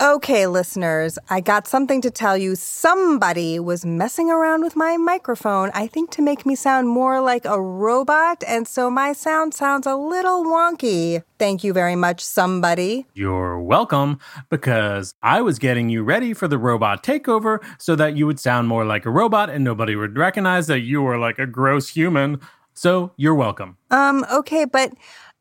Okay, listeners, I got something to tell you. Somebody was messing around with my microphone, I think to make me sound more like a robot, and so my sound sounds a little wonky. Thank you very much, somebody. You're welcome, because I was getting you ready for the robot takeover so that you would sound more like a robot and nobody would recognize that you were like a gross human. So you're welcome. Um, okay, but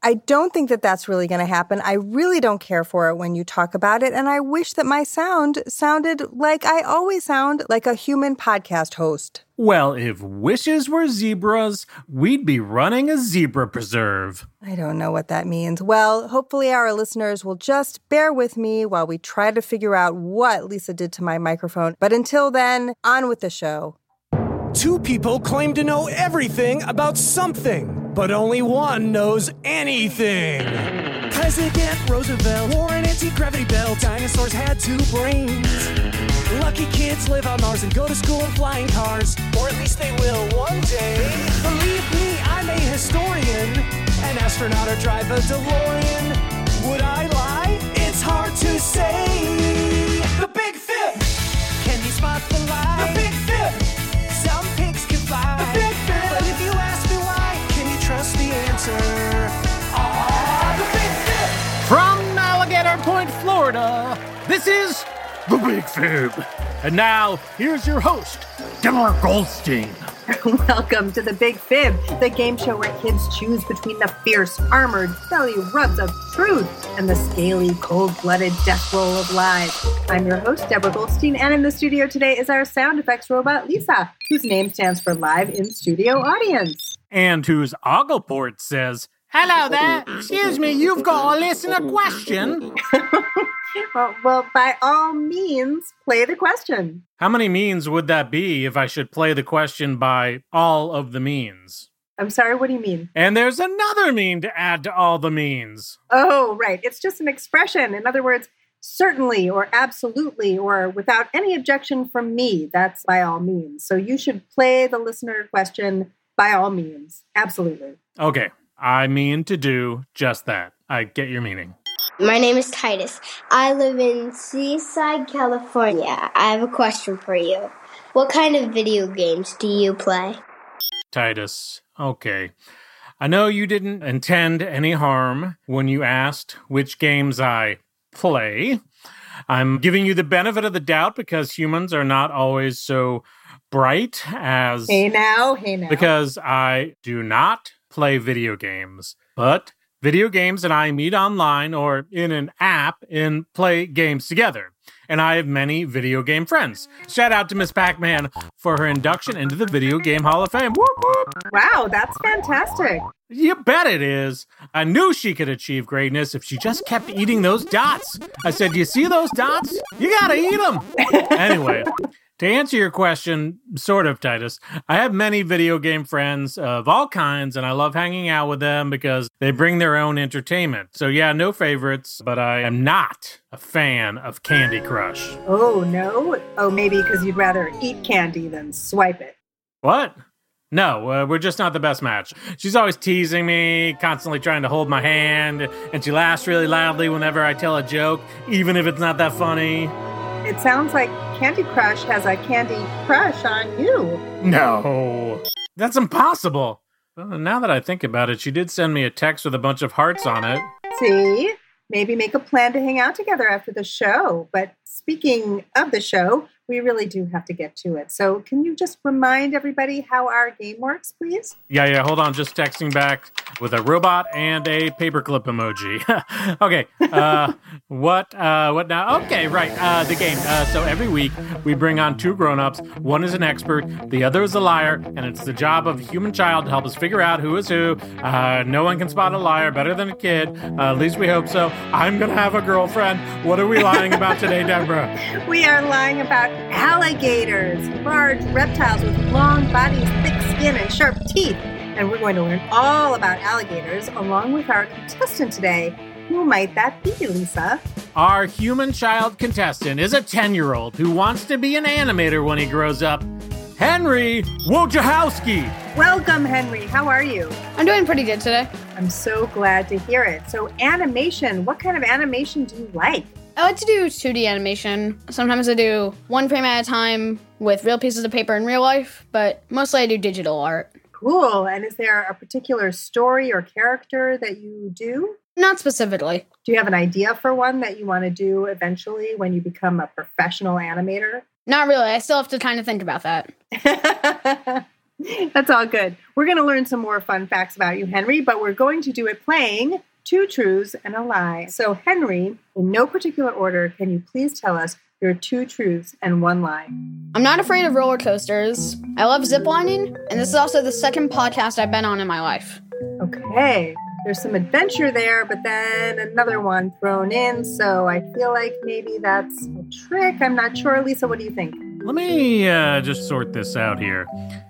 I don't think that that's really going to happen. I really don't care for it when you talk about it. And I wish that my sound sounded like I always sound like a human podcast host. Well, if wishes were zebras, we'd be running a zebra preserve. I don't know what that means. Well, hopefully, our listeners will just bear with me while we try to figure out what Lisa did to my microphone. But until then, on with the show. Two people claim to know everything about something, but only one knows anything. President Roosevelt wore an anti gravity belt. Dinosaurs had two brains. Lucky kids live on Mars and go to school in flying cars, or at least they will one day. Believe me, I'm a historian, an astronaut or drive a DeLorean. Would I lie? It's hard to say. This is The Big Fib. And now, here's your host, Deborah Goldstein. Welcome to the Big Fib, the game show where kids choose between the fierce, armored belly rubs of truth and the scaly, cold blooded death roll of lies. I'm your host, Deborah Goldstein, and in the studio today is our sound effects robot, Lisa, whose name stands for Live in Studio Audience. And whose Oggleport says, Hello there. Excuse me, you've got a listener question. Well, well, by all means, play the question. How many means would that be if I should play the question by all of the means? I'm sorry, what do you mean? And there's another mean to add to all the means. Oh, right. It's just an expression. In other words, certainly or absolutely or without any objection from me. That's by all means. So you should play the listener question by all means. Absolutely. Okay, I mean to do just that. I get your meaning. My name is Titus. I live in Seaside, California. I have a question for you. What kind of video games do you play? Titus, okay. I know you didn't intend any harm when you asked which games I play. I'm giving you the benefit of the doubt because humans are not always so bright as. Hey now, hey now. Because I do not play video games, but video games and I meet online or in an app and play games together. And I have many video game friends. Shout out to Miss Pac Man for her induction into the Video Game Hall of Fame. Whoop, whoop. Wow, that's fantastic. You bet it is. I knew she could achieve greatness if she just kept eating those dots. I said, Do you see those dots? You gotta eat them. anyway, to answer your question, sort of, Titus, I have many video game friends of all kinds, and I love hanging out with them because they bring their own entertainment. So, yeah, no favorites, but I am not a fan of Candy Crush. Oh, no? Oh, maybe because you'd rather eat candy than swipe it. What? No, uh, we're just not the best match. She's always teasing me, constantly trying to hold my hand, and she laughs really loudly whenever I tell a joke, even if it's not that funny. It sounds like Candy Crush has a candy crush on you. No, that's impossible. Well, now that I think about it, she did send me a text with a bunch of hearts on it. See? Maybe make a plan to hang out together after the show. But speaking of the show, we really do have to get to it. So, can you just remind everybody how our game works, please? Yeah, yeah, hold on. Just texting back with a robot and a paperclip emoji. okay. Uh, what, uh, what now? Okay, right. Uh, the game. Uh, so every week we bring on two grown-ups. One is an expert, the other is a liar, and it's the job of a human child to help us figure out who is who. Uh, no one can spot a liar better than a kid. Uh, at least we hope so. I'm gonna have a girlfriend. What are we lying about today, Deborah? We are lying about alligators, large reptiles with long bodies, thick skin, and sharp teeth. And we're going to learn all about alligators along with our contestant today. Who might that be, Lisa? Our human child contestant is a 10 year old who wants to be an animator when he grows up. Henry Wojciechowski. Welcome, Henry. How are you? I'm doing pretty good today. I'm so glad to hear it. So, animation, what kind of animation do you like? I like to do 2D animation. Sometimes I do one frame at a time with real pieces of paper in real life, but mostly I do digital art. Cool. And is there a particular story or character that you do? Not specifically. Do you have an idea for one that you want to do eventually when you become a professional animator? Not really. I still have to kind of think about that. That's all good. We're going to learn some more fun facts about you, Henry, but we're going to do it playing two truths and a lie. So, Henry, in no particular order, can you please tell us your two truths and one lie? I'm not afraid of roller coasters. I love ziplining, and this is also the second podcast I've been on in my life. Okay. There's some adventure there, but then another one thrown in. So I feel like maybe that's a trick. I'm not sure. Lisa, what do you think? Let me uh, just sort this out here.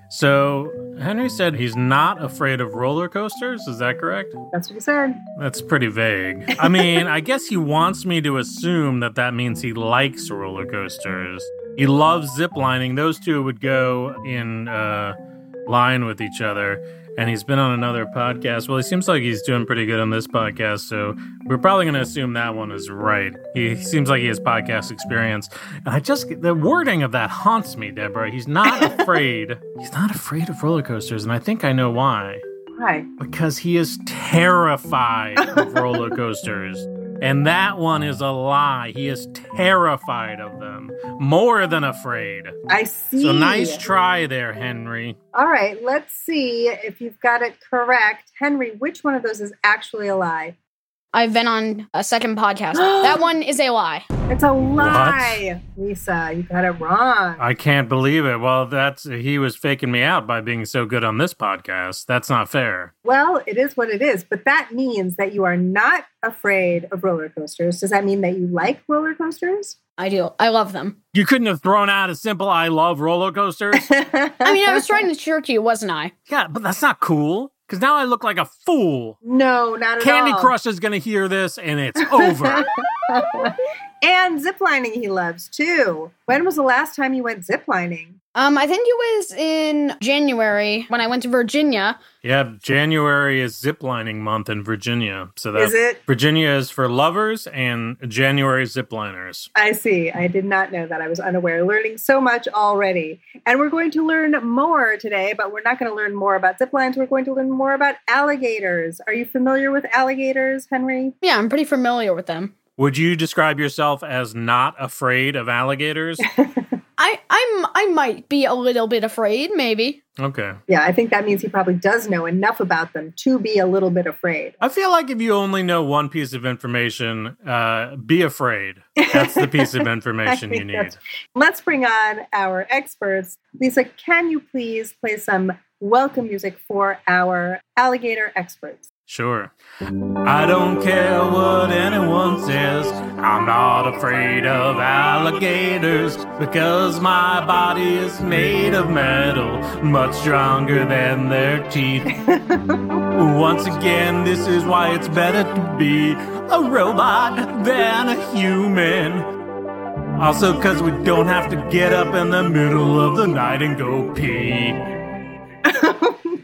So, Henry said he's not afraid of roller coasters. Is that correct? That's what he said. That's pretty vague. I mean, I guess he wants me to assume that that means he likes roller coasters. He loves ziplining. Those two would go in uh, line with each other. And he's been on another podcast. Well, he seems like he's doing pretty good on this podcast, so we're probably going to assume that one is right. He seems like he has podcast experience. And I just, the wording of that haunts me, Deborah. He's not afraid. he's not afraid of roller coasters, and I think I know why. Why? Because he is terrified of roller coasters. And that one is a lie. He is terrified of them, more than afraid. I see. So nice try there, Henry. All right, let's see if you've got it correct. Henry, which one of those is actually a lie? I've been on a second podcast. that one is a lie. It's a lie. Lisa, you got it wrong. I can't believe it. Well, that's he was faking me out by being so good on this podcast. That's not fair. Well, it is what it is, but that means that you are not afraid of roller coasters. Does that mean that you like roller coasters? I do. I love them. You couldn't have thrown out a simple I love roller coasters? I mean, I was trying to trick you, wasn't I? yeah, but that's not cool. Because now I look like a fool. No, not at Candy all. Candy Crush is going to hear this and it's over. and ziplining he loves too. When was the last time you went ziplining? Um, I think it was in January when I went to Virginia. yeah, January is ziplining month in Virginia. So that Is it? Virginia is for lovers and January zipliners. I see. I did not know that. I was unaware. Learning so much already. And we're going to learn more today, but we're not going to learn more about ziplines. We're going to learn more about alligators. Are you familiar with alligators, Henry? Yeah, I'm pretty familiar with them. Would you describe yourself as not afraid of alligators? I I'm I might be a little bit afraid, maybe. okay. Yeah, I think that means he probably does know enough about them to be a little bit afraid. I feel like if you only know one piece of information, uh, be afraid. That's the piece of information you need. Let's bring on our experts. Lisa, can you please play some welcome music for our alligator experts? Sure. I don't care what anyone says. I'm not afraid of alligators because my body is made of metal, much stronger than their teeth. Once again, this is why it's better to be a robot than a human. Also, because we don't have to get up in the middle of the night and go pee.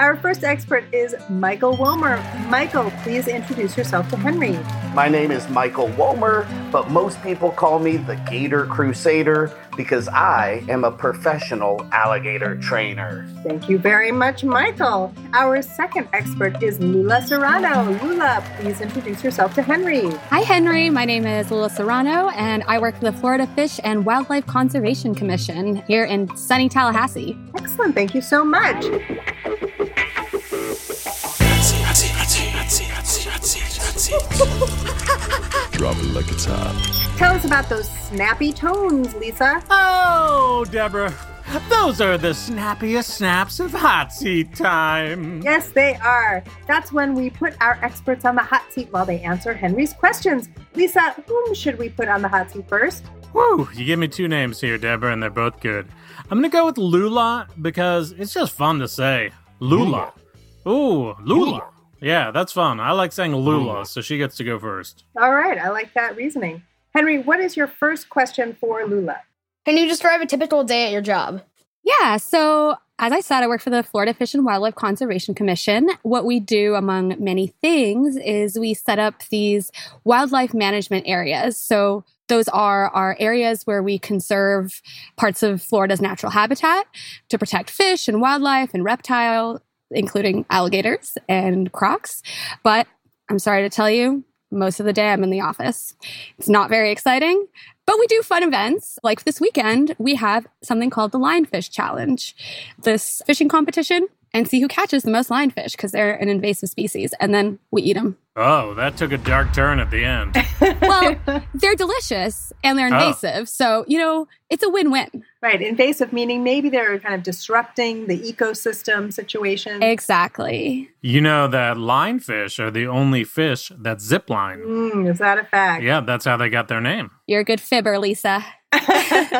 Our first expert is Michael Wilmer. Michael, please introduce yourself to Henry. My name is Michael Womer, but most people call me the Gator Crusader because I am a professional alligator trainer. Thank you very much, Michael. Our second expert is Lula Serrano. Lula, please introduce yourself to Henry. Hi, Henry. My name is Lula Serrano, and I work for the Florida Fish and Wildlife Conservation Commission here in sunny Tallahassee. Excellent. Thank you so much. Drop it like it's hot. Tell us about those snappy tones, Lisa. Oh, Deborah, those are the snappiest snaps of hot seat time. Yes, they are. That's when we put our experts on the hot seat while they answer Henry's questions. Lisa, whom should we put on the hot seat first? Whew, you give me two names here, Deborah, and they're both good. I'm gonna go with Lula because it's just fun to say. Lula. Ooh, Lula. Yeah, that's fun. I like saying Lula, hmm. so she gets to go first. All right, I like that reasoning. Henry, what is your first question for Lula? Can you describe a typical day at your job? Yeah, so As I said, I work for the Florida Fish and Wildlife Conservation Commission. What we do, among many things, is we set up these wildlife management areas. So those are our areas where we conserve parts of Florida's natural habitat to protect fish and wildlife and reptile, including alligators and crocs. But I'm sorry to tell you, most of the day I'm in the office. It's not very exciting, but we do fun events. Like this weekend, we have something called the Lionfish Challenge, this fishing competition, and see who catches the most lionfish because they're an invasive species. And then we eat them. Oh, that took a dark turn at the end. well, they're delicious and they're invasive. Oh. So, you know, it's a win win. Right. Invasive meaning maybe they're kind of disrupting the ecosystem situation. Exactly. You know that lionfish are the only fish that zip line. Mm, is that a fact? Yeah, that's how they got their name. You're a good fibber, Lisa.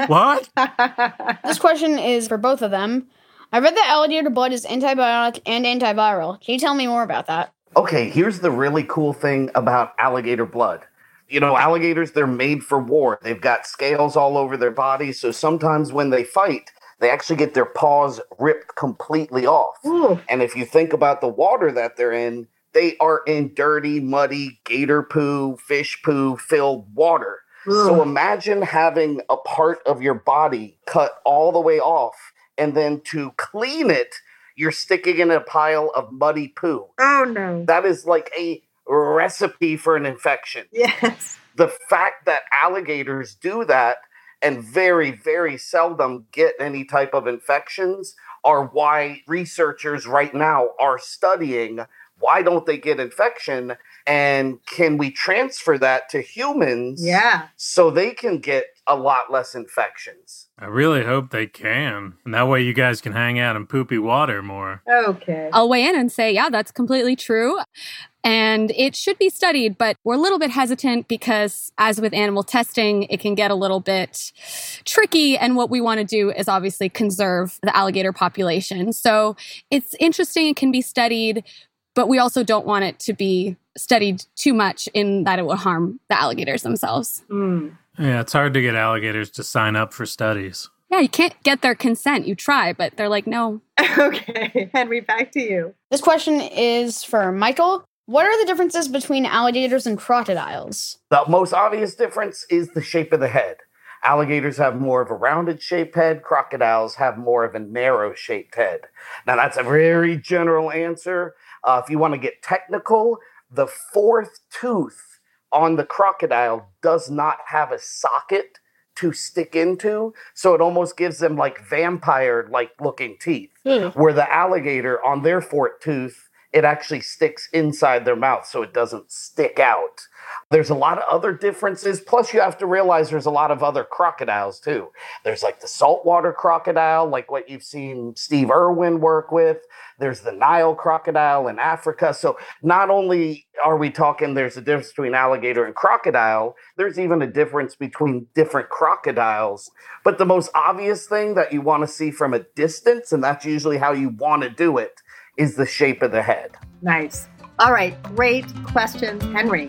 what? this question is for both of them. I read that alligator blood is antibiotic and antiviral. Can you tell me more about that? Okay, here's the really cool thing about alligator blood you know, alligators, they're made for war. They've got scales all over their bodies. So sometimes when they fight, they actually get their paws ripped completely off. Ooh. And if you think about the water that they're in, they are in dirty, muddy, gator poo, fish poo filled water. Ooh. So imagine having a part of your body cut all the way off, and then to clean it, you're sticking in a pile of muddy poo. Oh no. That is like a recipe for an infection. Yes. The fact that alligators do that and very, very seldom get any type of infections are why researchers right now are studying why don't they get infection? And can we transfer that to humans yeah. so they can get a lot less infections? I really hope they can. And that way you guys can hang out in poopy water more. Okay. I'll weigh in and say yeah that's completely true. And it should be studied, but we're a little bit hesitant because, as with animal testing, it can get a little bit tricky. And what we want to do is obviously conserve the alligator population. So it's interesting, it can be studied, but we also don't want it to be studied too much in that it will harm the alligators themselves. Mm. Yeah, it's hard to get alligators to sign up for studies. Yeah, you can't get their consent. You try, but they're like, no. okay. Henry, back to you. This question is for Michael. What are the differences between alligators and crocodiles? The most obvious difference is the shape of the head. Alligators have more of a rounded shaped head, crocodiles have more of a narrow shaped head. Now, that's a very general answer. Uh, if you want to get technical, the fourth tooth on the crocodile does not have a socket to stick into. So it almost gives them like vampire like looking teeth. Mm. Where the alligator on their fourth tooth it actually sticks inside their mouth so it doesn't stick out. There's a lot of other differences. Plus, you have to realize there's a lot of other crocodiles too. There's like the saltwater crocodile, like what you've seen Steve Irwin work with. There's the Nile crocodile in Africa. So, not only are we talking there's a difference between alligator and crocodile, there's even a difference between different crocodiles. But the most obvious thing that you want to see from a distance, and that's usually how you want to do it, is the shape of the head. Nice. All right, great questions, Henry.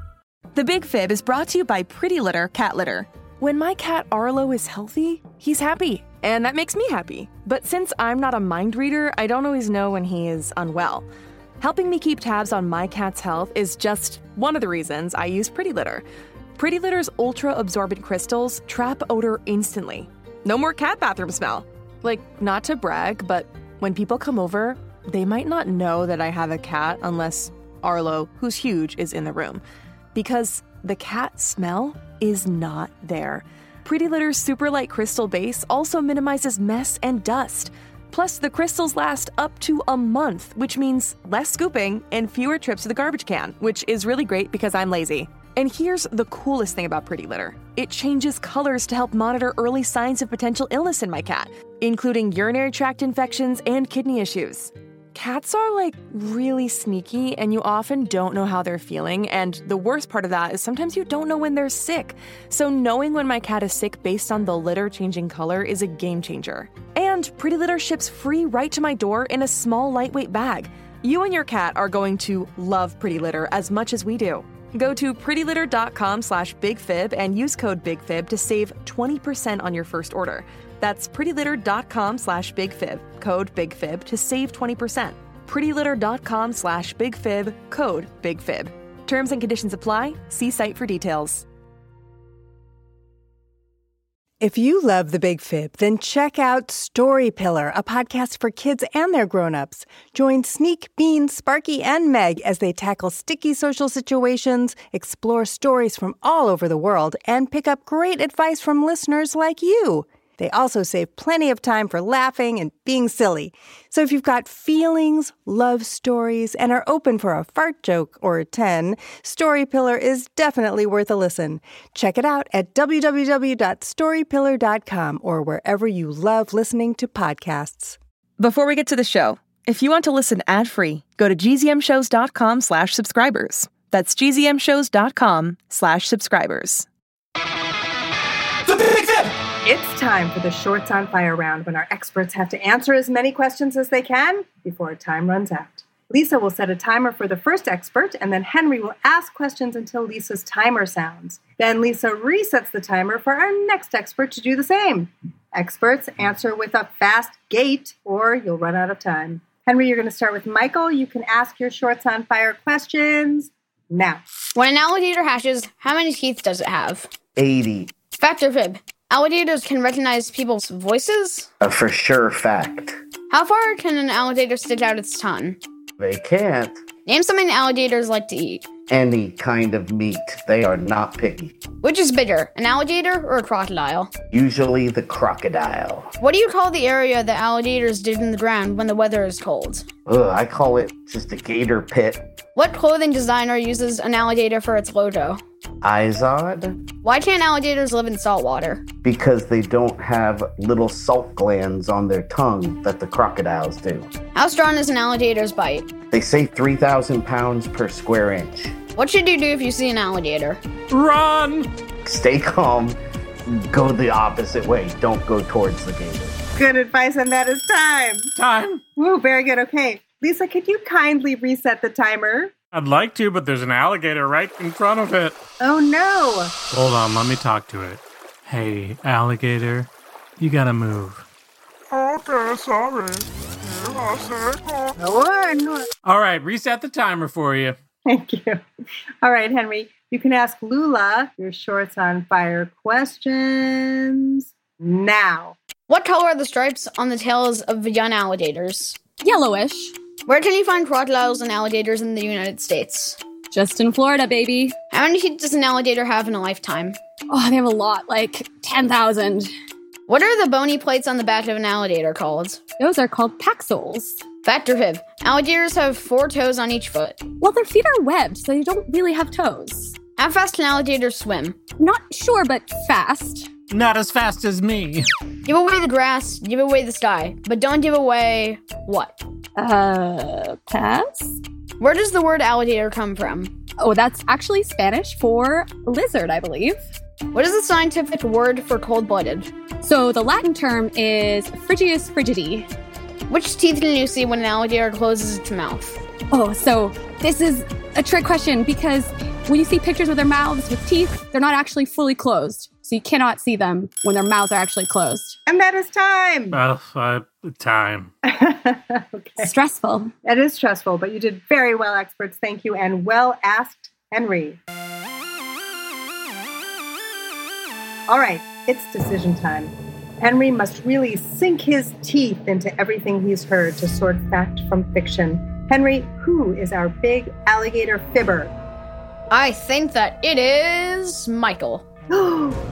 The Big Fib is brought to you by Pretty Litter Cat Litter. When my cat Arlo is healthy, he's happy, and that makes me happy. But since I'm not a mind reader, I don't always know when he is unwell. Helping me keep tabs on my cat's health is just one of the reasons I use Pretty Litter. Pretty Litter's ultra absorbent crystals trap odor instantly. No more cat bathroom smell. Like, not to brag, but when people come over, they might not know that I have a cat unless Arlo, who's huge, is in the room because the cat smell is not there. Pretty Litter's super light crystal base also minimizes mess and dust. Plus, the crystals last up to a month, which means less scooping and fewer trips to the garbage can, which is really great because I'm lazy. And here's the coolest thing about Pretty Litter it changes colors to help monitor early signs of potential illness in my cat, including urinary tract infections and kidney issues. Cats are like really sneaky, and you often don't know how they're feeling. And the worst part of that is sometimes you don't know when they're sick. So, knowing when my cat is sick based on the litter changing color is a game changer. And Pretty Litter ships free right to my door in a small, lightweight bag. You and your cat are going to love Pretty Litter as much as we do. Go to prettylitter.com slash bigfib and use code bigfib to save 20% on your first order. That's prettylitter.com slash bigfib, code bigfib to save 20%. prettylitter.com slash bigfib, code bigfib. Terms and conditions apply. See site for details. If you love the Big Fib, then check out Story Pillar, a podcast for kids and their grown-ups. Join Sneak, Bean, Sparky, and Meg as they tackle sticky social situations, explore stories from all over the world, and pick up great advice from listeners like you. They also save plenty of time for laughing and being silly. So if you've got feelings, love stories, and are open for a fart joke or 10, Story Pillar is definitely worth a listen. Check it out at www.storypillar.com or wherever you love listening to podcasts. Before we get to the show, if you want to listen ad-free, go to gzmshows.com slash subscribers. That's gzmshows.com slash subscribers. It's time for the Shorts on Fire round when our experts have to answer as many questions as they can before time runs out. Lisa will set a timer for the first expert, and then Henry will ask questions until Lisa's timer sounds. Then Lisa resets the timer for our next expert to do the same. Experts answer with a fast gate, or you'll run out of time. Henry, you're going to start with Michael. You can ask your Shorts on Fire questions now. When an alligator hatches, how many teeth does it have? 80. Fact or fib? Alligators can recognize people's voices? A for sure fact. How far can an alligator stick out its tongue? They can't. Name something alligators like to eat. Any kind of meat. They are not picky. Which is bigger, an alligator or a crocodile? Usually the crocodile. What do you call the area that alligators dig in the ground when the weather is cold? Ugh, I call it just a gator pit. What clothing designer uses an alligator for its logo? Izod? Why can't alligators live in salt water? Because they don't have little salt glands on their tongue that the crocodiles do. How strong is an alligator's bite? They say 3,000 pounds per square inch. What should you do if you see an alligator? Run! Stay calm. Go the opposite way. Don't go towards the gator. Good advice, and that is time. Time. Woo, very good. Okay. Lisa, could you kindly reset the timer? I'd like to, but there's an alligator right in front of it. Oh no. Hold on, let me talk to it. Hey, alligator, you gotta move. Okay, sorry. All right, reset the timer for you. Thank you. All right, Henry, you can ask Lula your shorts on fire questions now. What color are the stripes on the tails of young alligators? Yellowish. Where can you find crocodiles and alligators in the United States? Just in Florida, baby. How many teeth does an alligator have in a lifetime? Oh, they have a lot, like 10,000. What are the bony plates on the back of an alligator called? Those are called paxils. Fact or fib? Alligators have four toes on each foot. Well, their feet are webbed, so they don't really have toes. How fast can alligators swim? Not sure, but fast. Not as fast as me. Give away the grass, give away the sky, but don't give away what? Uh, pass? Where does the word alligator come from? Oh, that's actually Spanish for lizard, I believe. What is the scientific word for cold blooded? So the Latin term is Frigius frigidi. Which teeth can you see when an alligator closes its mouth? Oh, so this is a trick question because when you see pictures with their mouths with teeth, they're not actually fully closed. So you cannot see them when their mouths are actually closed. And that is time. Uh, uh, time. okay. Stressful. It is stressful, but you did very well, experts. Thank you. And well asked, Henry. All right, it's decision time. Henry must really sink his teeth into everything he's heard to sort fact from fiction. Henry, who is our big alligator fibber? I think that it is Michael.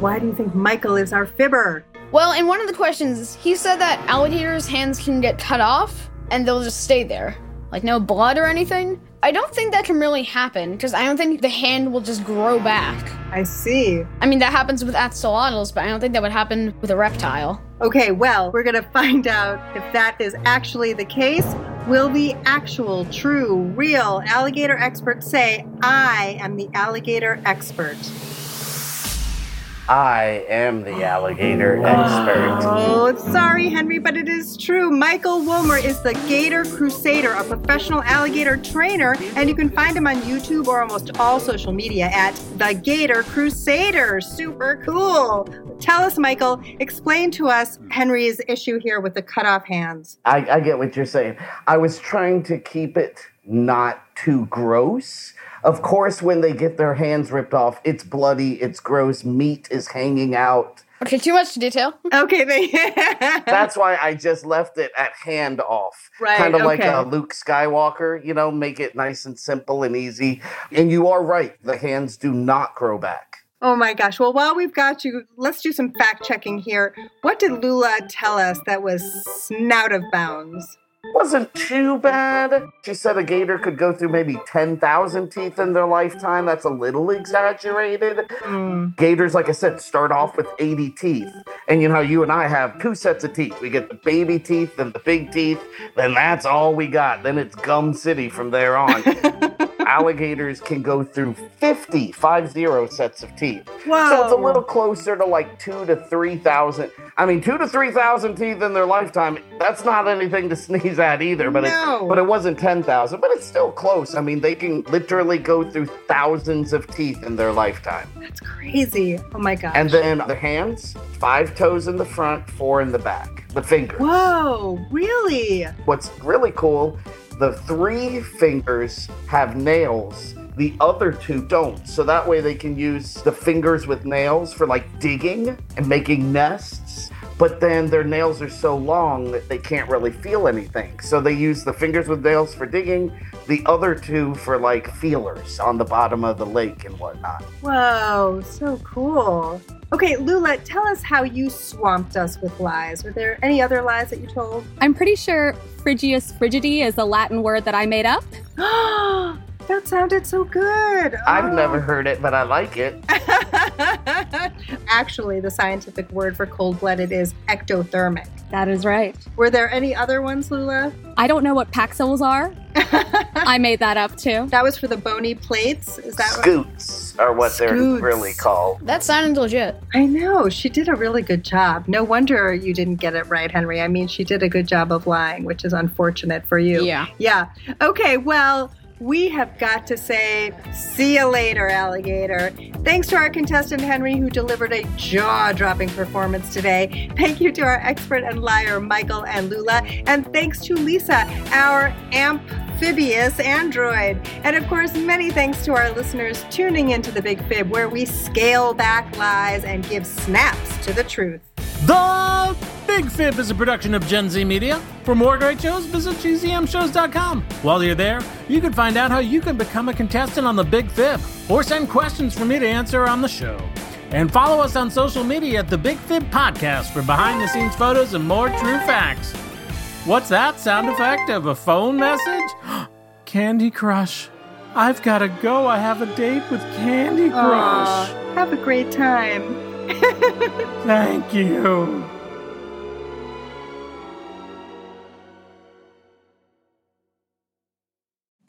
Why do you think Michael is our fibber? Well, in one of the questions, he said that alligators' hands can get cut off and they'll just stay there. Like no blood or anything. I don't think that can really happen because I don't think the hand will just grow back. I see. I mean, that happens with axolotls, but I don't think that would happen with a reptile. Okay, well, we're going to find out if that is actually the case. Will the actual, true, real alligator expert say, I am the alligator expert? I am the alligator oh, expert. Oh, sorry, Henry, but it is true. Michael Wilmer is the Gator Crusader, a professional alligator trainer, and you can find him on YouTube or almost all social media at the Gator Crusader. Super cool. Tell us, Michael, explain to us Henry's issue here with the cut off hands. I, I get what you're saying. I was trying to keep it not too gross. Of course, when they get their hands ripped off, it's bloody, it's gross, meat is hanging out. Okay, too much detail. Okay, they. That's why I just left it at hand off. Right, Kind of like okay. uh, Luke Skywalker, you know, make it nice and simple and easy. And you are right, the hands do not grow back. Oh my gosh. Well, while we've got you, let's do some fact checking here. What did Lula tell us that was snout of bounds? Wasn't too bad. She said a gator could go through maybe 10,000 teeth in their lifetime. That's a little exaggerated. Hmm. Gators, like I said, start off with 80 teeth. And you know, you and I have two sets of teeth. We get the baby teeth and the big teeth. Then that's all we got. Then it's Gum City from there on. Alligators can go through 50, five zero sets of teeth. So it's a little closer to like two to 3,000. I mean, two to 3,000 teeth in their lifetime. That's not anything to sneeze at either, but, No. it, but it wasn't 10,000, but it's still close. I mean, they can literally go through thousands of teeth in their lifetime. That's crazy. Oh my gosh. And then the hands, five toes in the front, four in the back. The fingers. Whoa, really? What's really cool, the three fingers have nails. The other two don't. So that way they can use the fingers with nails for like digging and making nests. But then their nails are so long that they can't really feel anything. So they use the fingers with nails for digging, the other two for like feelers on the bottom of the lake and whatnot. Whoa, so cool. Okay, Lula, tell us how you swamped us with lies. Were there any other lies that you told? I'm pretty sure Frigius frigidi is a Latin word that I made up. that sounded so good. I've Oh. never heard it, but I like it. Actually, the scientific word for cold blooded is ectothermic. That is right. Were there any other ones, Lula? I don't know what Paxils are. I made that up too. That was for the bony plates. Is that what? Scutes are what they're really called. That sounded legit. I know. She did a really good job. No wonder you didn't get it right, Henry. I mean, she did a good job of lying, which is unfortunate for you. Yeah. Yeah. Okay, well, we have got to say, see you later, alligator. Thanks to our contestant, Henry, who delivered a jaw dropping performance today. Thank you to our expert and liar, Michael and Lula. And thanks to Lisa, our amphibious android. And of course, many thanks to our listeners tuning into The Big Fib, where we scale back lies and give snaps to the truth. The Big Fib is a production of Gen Z Media. For more great shows, visit gzmshows.com. While you're there, you can find out how you can become a contestant on The Big Fib or send questions for me to answer on the show. And follow us on social media at The Big Fib Podcast for behind the scenes photos and more true facts. What's that sound effect of a phone message? Candy Crush. I've got to go. I have a date with Candy Crush. Aw, have a great time. Thank you.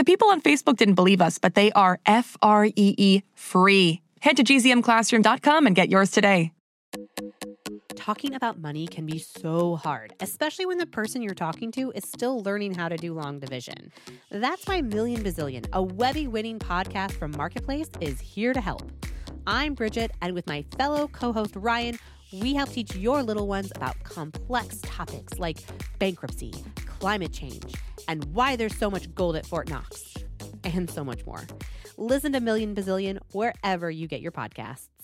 The people on Facebook didn't believe us, but they are F R E E free. Head to gzmclassroom.com and get yours today. Talking about money can be so hard, especially when the person you're talking to is still learning how to do long division. That's why Million Bazillion, a Webby winning podcast from Marketplace, is here to help. I'm Bridget, and with my fellow co host Ryan, we help teach your little ones about complex topics like bankruptcy, climate change, and why there's so much gold at Fort Knox, and so much more. Listen to Million Bazillion wherever you get your podcasts.